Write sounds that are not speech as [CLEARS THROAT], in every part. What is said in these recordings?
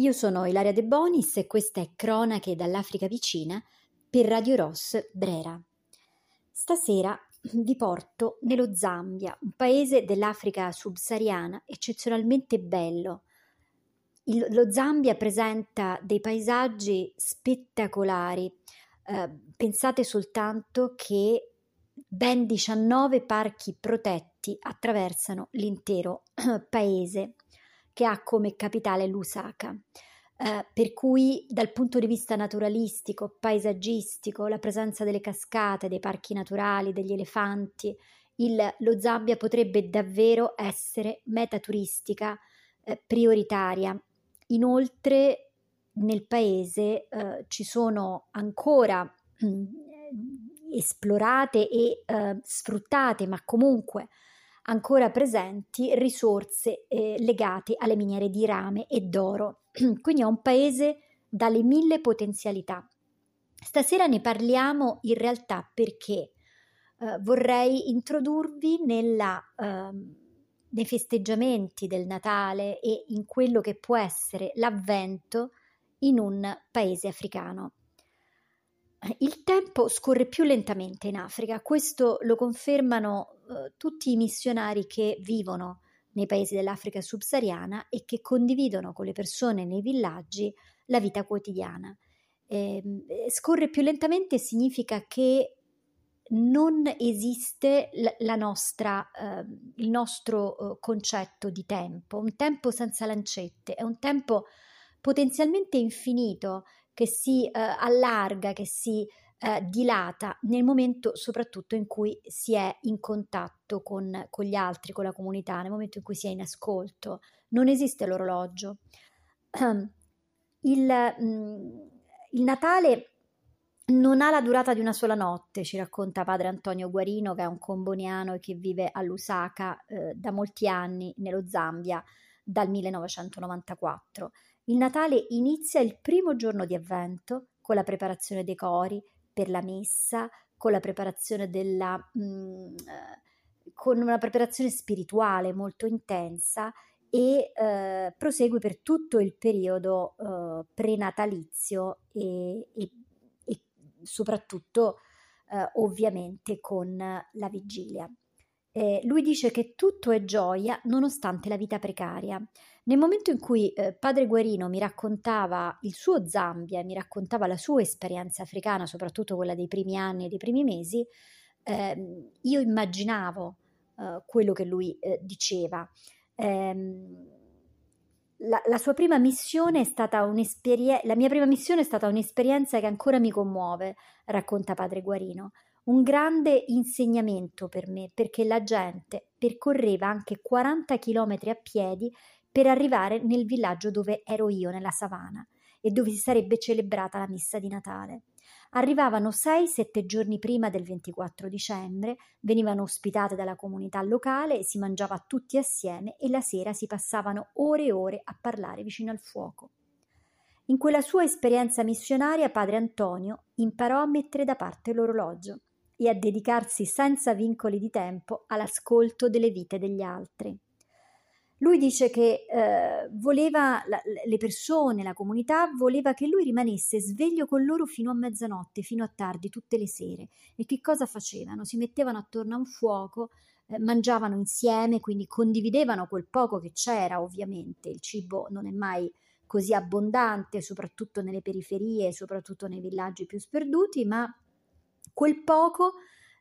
Io sono Ilaria De Bonis e questa è Cronache dall'Africa vicina per Radio Ross Brera. Stasera vi porto nello Zambia, un paese dell'Africa subsahariana eccezionalmente bello. Il, lo Zambia presenta dei paesaggi spettacolari. Eh, pensate soltanto che ben 19 parchi protetti attraversano l'intero [CLEARS THROAT] paese che ha come capitale Lusaka. Eh, per cui dal punto di vista naturalistico, paesaggistico, la presenza delle cascate, dei parchi naturali, degli elefanti, il, lo Zambia potrebbe davvero essere meta turistica eh, prioritaria. Inoltre nel paese eh, ci sono ancora mh, esplorate e eh, sfruttate, ma comunque ancora presenti risorse eh, legate alle miniere di rame e d'oro. [CLEARS THROAT] Quindi è un paese dalle mille potenzialità. Stasera ne parliamo in realtà perché eh, vorrei introdurvi nella, eh, nei festeggiamenti del Natale e in quello che può essere l'avvento in un paese africano. Il tempo scorre più lentamente in Africa, questo lo confermano eh, tutti i missionari che vivono nei paesi dell'Africa subsahariana e che condividono con le persone nei villaggi la vita quotidiana. Ehm, eh, scorre più lentamente significa che non esiste la, nostra, eh, il nostro eh, concetto di tempo, un tempo senza lancette, è un tempo potenzialmente infinito che si eh, allarga, che si eh, dilata nel momento soprattutto in cui si è in contatto con, con, gli altri, con la comunità, nel momento in cui si è in ascolto. Non esiste l'orologio. Il, mm, il Natale non ha la durata di una sola notte, ci racconta padre Antonio Guarino, che è un comboniano e che vive a Lusaka eh, da molti anni nello Zambia dal 1994. Il Natale inizia il primo giorno di avvento con la preparazione dei cori per la messa, con la preparazione della... Mh, mm, eh, con una preparazione spirituale molto intensa e eh, prosegue per tutto il periodo eh, prenatalizio e, e, e soprattutto eh, ovviamente con la vigilia. Eh, lui dice che tutto è gioia nonostante la vita precaria. Nel momento in cui eh, padre Guarino mi raccontava il suo Zambia, mi raccontava la sua esperienza africana, soprattutto quella dei primi anni e dei primi mesi, eh, io immaginavo eh, quello che lui eh, diceva. Ehm, la, la, sua prima missione è stata un'esperienza, la mia prima missione è stata un'esperienza che ancora mi commuove, racconta padre Guarino un grande insegnamento per me perché la gente percorreva anche 40 km a piedi per arrivare nel villaggio dove ero io, nella savana, e dove si sarebbe celebrata la messa di Natale. Arrivavano 6-7 giorni prima del 24 dicembre, venivano ospitate dalla comunità locale, si mangiava tutti assieme e la sera si passavano ore e ore a parlare vicino al fuoco. In quella sua esperienza missionaria padre Antonio imparò a mettere da parte l'orologio e a dedicarsi senza vincoli di tempo all'ascolto delle vite degli altri. Lui dice che eh, voleva la, le persone, la comunità, voleva che lui rimanesse sveglio con loro fino a mezzanotte, fino a tardi, tutte le sere. E che cosa facevano? Si mettevano attorno a un fuoco, eh, mangiavano insieme, quindi condividevano quel poco che c'era, ovviamente. Il cibo non è mai così abbondante, soprattutto nelle periferie, soprattutto nei villaggi più sperduti, ma quel poco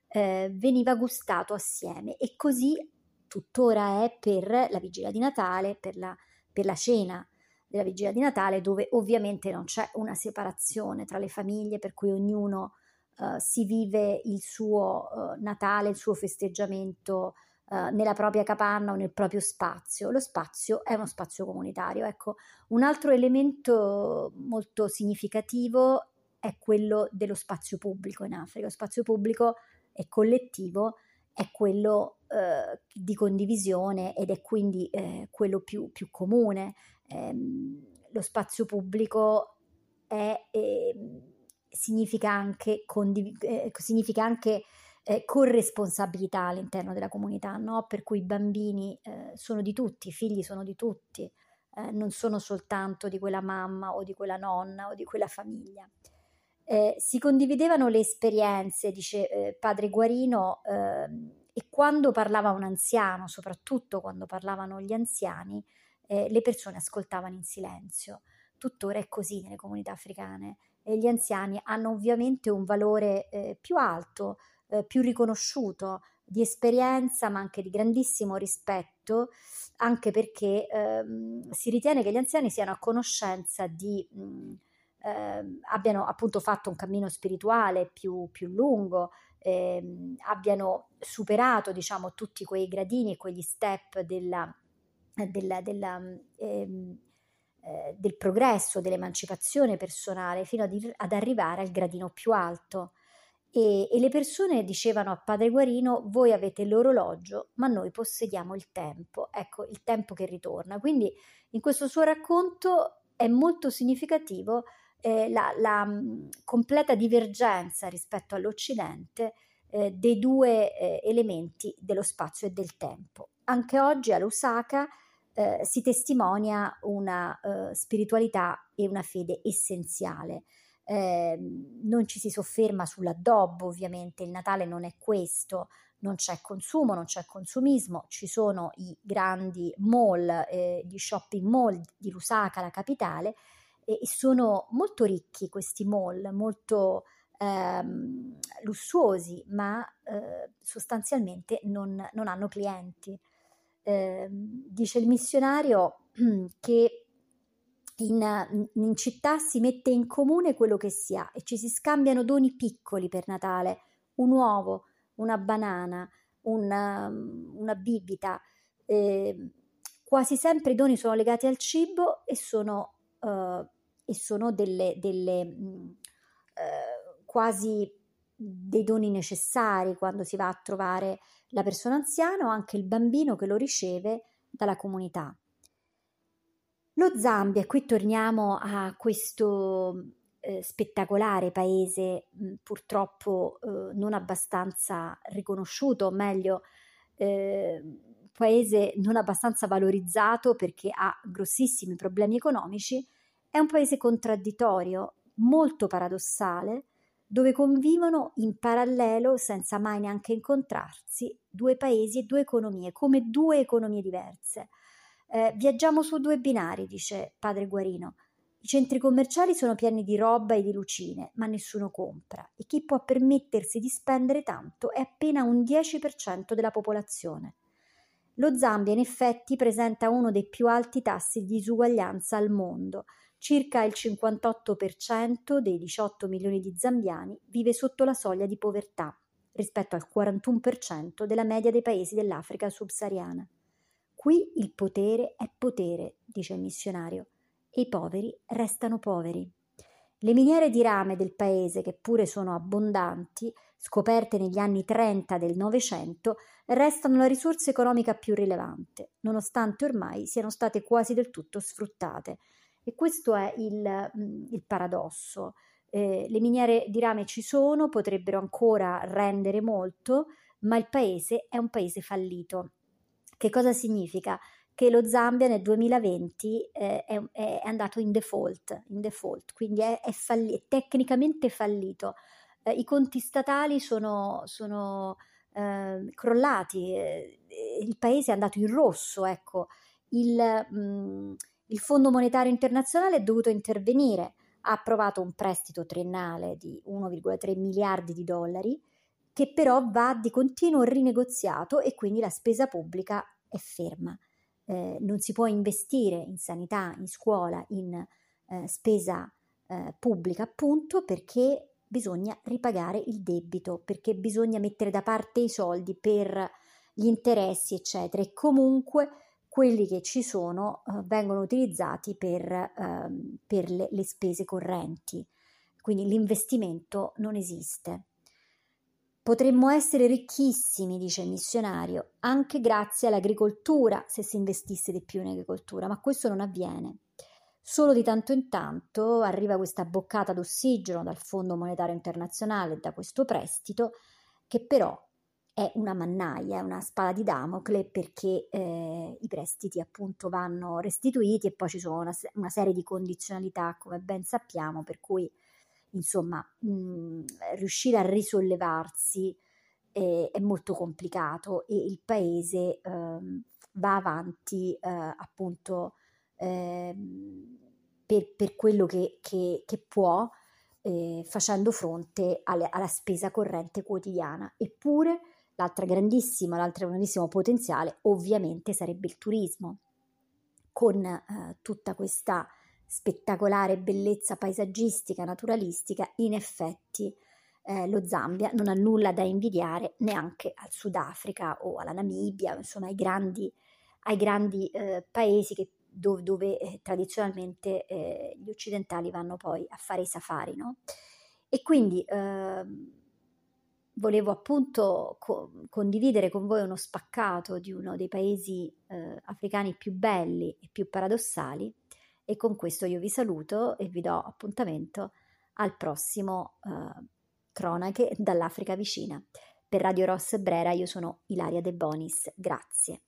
eh, veniva gustato assieme e così tuttora è per la vigilia di Natale, per la, per la cena della vigilia di Natale, dove ovviamente non c'è una separazione tra le famiglie, per cui ognuno uh, si vive il suo uh, Natale, il suo festeggiamento uh, nella propria capanna o nel proprio spazio. Lo spazio è uno spazio comunitario. Ecco, un altro elemento molto significativo è quello dello spazio pubblico in Africa. Lo spazio pubblico è collettivo, è quello eh, di condivisione ed è quindi eh, quello più, più comune. Eh, lo spazio pubblico è, ehm, significa anche, condiv- eh, significa anche eh, corresponsabilità all'interno della comunità, no? per cui i bambini eh, sono di tutti, i figli sono di tutti, non sono soltanto di quella mamma o di quella nonna o di quella famiglia. Eh, si condividevano le esperienze, dice eh, padre Guarino, ehm, e quando parlava un anziano, soprattutto quando parlavano gli anziani, eh, le persone ascoltavano in silenzio. Tuttora è così nelle comunità africane e gli anziani hanno ovviamente un valore eh, più alto, eh, più riconosciuto di esperienza, ma anche di grandissimo rispetto, anche perché ehm, si ritiene che gli anziani siano a conoscenza di... Mh, eh, abbiano appunto fatto un cammino spirituale più, più lungo, eh, abbiano superato diciamo tutti quei gradini e quegli step della, della, della, eh, eh, del progresso, dell'emancipazione personale fino ad, ad, arrivare al gradino più alto. E, e le persone dicevano a Padre Guarino: Voi avete l'orologio, ma noi possediamo il tempo. Ecco, il tempo che ritorna. Quindi in questo suo racconto è molto significativo eh, la, la completa divergenza rispetto all'Occidente eh, dei due eh, elementi dello spazio e del tempo. Anche oggi a Lusaka eh, si testimonia una eh, spiritualità e una fede essenziale. Eh, non ci si sofferma sull'addobbo, ovviamente, il Natale non è questo, non c'è consumo, non c'è consumismo, ci sono i grandi mall, eh, gli shopping mall di Lusaka, la capitale, e sono molto ricchi questi mall, molto ehm, lussuosi, ma eh, sostanzialmente non, non, hanno clienti. Eh, dice il missionario [CLEARS THROAT] che in, in, città si mette in comune quello che si ha e ci si scambiano doni piccoli per Natale, un uovo, una banana, una, una bibita. Eh, quasi sempre i doni sono legati al cibo e sono, uh, e sono delle, delle uh, quasi dei doni necessari quando si va a trovare la persona anziana o anche il bambino che lo riceve dalla comunità. Lo Zambia, qui torniamo a questo eh, spettacolare paese mh, purtroppo eh, non abbastanza riconosciuto, o meglio, eh, paese non abbastanza valorizzato perché ha grossissimi problemi economici, è un paese contraddittorio, molto paradossale, dove convivono in parallelo, senza mai neanche incontrarsi, due paesi e due economie, come due economie diverse. Eh, viaggiamo su due binari, dice padre Guarino. I centri commerciali sono pieni di roba e di lucine, ma nessuno compra e chi può permettersi di spendere tanto è appena un 10% della popolazione. Lo Zambia in effetti presenta uno dei più alti tassi di disuguaglianza al mondo, Circa il 58% dei 18 milioni di zambiani vive sotto la soglia di povertà, rispetto al 41% della media dei paesi dell'Africa subsahariana. Qui il potere è potere, dice il missionario, e i poveri restano poveri. Le miniere di rame del paese, che pure sono abbondanti, scoperte negli anni 30 del Novecento, restano la risorsa economica più rilevante, nonostante ormai siano state quasi del tutto sfruttate e questo è il, mm, il paradosso. Eh, le miniere di rame ci sono, potrebbero ancora rendere molto, ma il paese è un paese fallito. Che cosa significa? Che lo Zambia nel 2020 eh, è, è, andato in default, in default quindi è, è, falli- è tecnicamente fallito. Eh, I conti statali sono, sono eh, crollati, eh, il paese è andato in rosso, ecco. Il, mh, mm, il Fondo Monetario Internazionale è dovuto intervenire, ha approvato un prestito triennale di 1,3 miliardi di dollari che però va di continuo rinegoziato e quindi la spesa pubblica è ferma. Eh, non si può investire in sanità, in scuola, in eh, spesa eh, pubblica appunto perché bisogna ripagare il debito, perché bisogna mettere da parte i soldi per gli interessi, eccetera. E comunque quelli che ci sono eh, vengono utilizzati per, eh, per le, le spese correnti, quindi l'investimento non esiste. Potremmo essere ricchissimi, dice il missionario, anche grazie all'agricoltura se si investisse di più in agricoltura, ma questo non avviene. Solo di tanto in tanto arriva questa boccata d'ossigeno dal Fondo Monetario Internazionale, da questo prestito, che però è una mannaia, è una spada di Damocle perché eh, i prestiti appunto vanno restituiti e poi ci sono una, una, serie di condizionalità come ben sappiamo per cui insomma mh, riuscire a risollevarsi eh, è molto complicato e il paese eh, va avanti eh, appunto ehm, per, per, quello che, che, che può eh, facendo fronte alle, alla spesa corrente quotidiana. Eppure L'altra grandissima, l'altro grandissimo potenziale ovviamente sarebbe il turismo, con eh, tutta questa spettacolare bellezza paesaggistica, naturalistica, in effetti eh, lo Zambia non ha nulla da invidiare neanche al Sudafrica o alla Namibia, insomma ai grandi, ai grandi eh, paesi che, dove, dove eh, tradizionalmente eh, gli occidentali vanno poi a fare i safari. No? E quindi ehm, volevo appunto co- condividere con voi uno spaccato di uno dei paesi eh, africani più belli e più paradossali e con questo io vi saluto e vi do appuntamento al prossimo eh, Cronache dall'Africa vicina. Per Radio Ross Brera io sono Ilaria De Bonis, grazie.